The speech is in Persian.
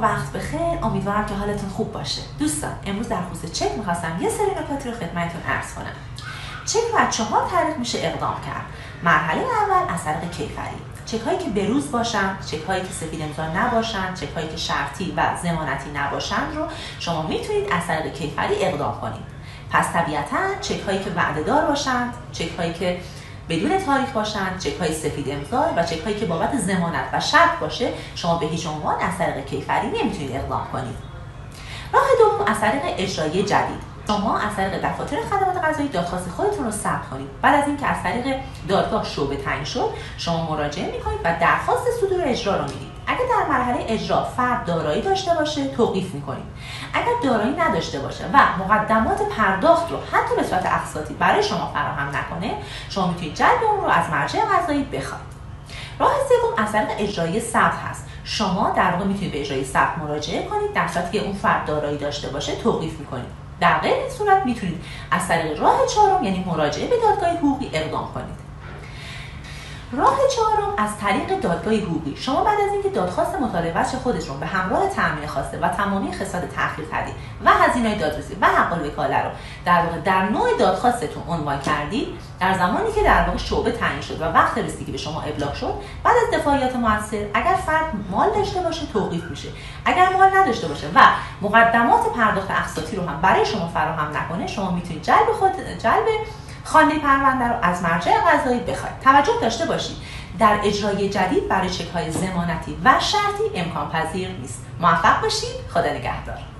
وقت بخیر. امیدوارم که حالتون خوب باشه. دوستان امروز در خصوص چک می‌خواستم یه سری نکاتی رو خدمتتون عرض کنم. چک بر چهار طریق میشه اقدام کرد. مرحله اول از طریق کیفری. چک هایی که بروز باشن چک هایی که سفید امضا نباشن چک هایی که شرطی و ضمانتی نباشند رو شما می‌تونید از طریق کیفری اقدام کنید. پس طبیعتا چک هایی که وعده دار باشند چک هایی که بدون تاریخ باشند چک های سفید امضا و چک هایی که بابت ضمانت و شرط باشه شما به هیچ عنوان از طریق کیفری نمی‌تونید اقدام کنید. راه دوم از طریق اجرایی جدید. شما از طریق دفاتر خدمات غذایی دادخواست خودتون رو ثبت کنید. بعد از اینکه از طریق دادگاه شعبه تعیین شد شما مراجعه می‌کنید و درخواست صدور اجرا رو می‌دید. اگر در مرحله اجرا فرد دارایی داشته باشه توقیف می‌کنیم. اگر دارایی نداشته باشه و مقدمات پرداخت رو حتی به صورت اقساطی برای شما فراهم نکنه شما می‌تونید جلب اون رو از مرجع قضایی بخواید. راه سوم از طریق اجرایی ثبت هست. شما در واقع می‌تونید به اجرایی ثبت مراجعه کنید در صورتی که اون فرد دارایی داشته باشه توقیف می‌کنید. در غیر این صورت می‌تونید از طریق راه چهارم یعنی مراجعه به دادگاه حقوقی اقدام کنید. راه چهارم از طریق دادگاه حقوقی. شما بعد از اینکه دادخواست مطالبه خودتون به همراه تامین خواسته و تمامی خصال تأخیر تدید و هزینه دادرسی و حق وکاله رو در واقع در نوع دادخواستتون عنوان کردید در زمانی که در واقع شعبه تعیین شد و وقت رسیدگی به شما ابلاغ شد بعد از دفاعیات موثر اگر فرد مال داشته باشه توقیف میشه. اگر مال نداشته باشه و مقدمات پرداخت اقساطی رو هم برای شما فراهم نکنه شما می‌تونید جلب خود جلب خانه پرونده رو از مرجع قضایی بخواید. توجه داشته باشید. در اجرای جدید برای چک های زمانتی و شرطی امکان پذیر نیست. موفق باشید. خدا نگهدار.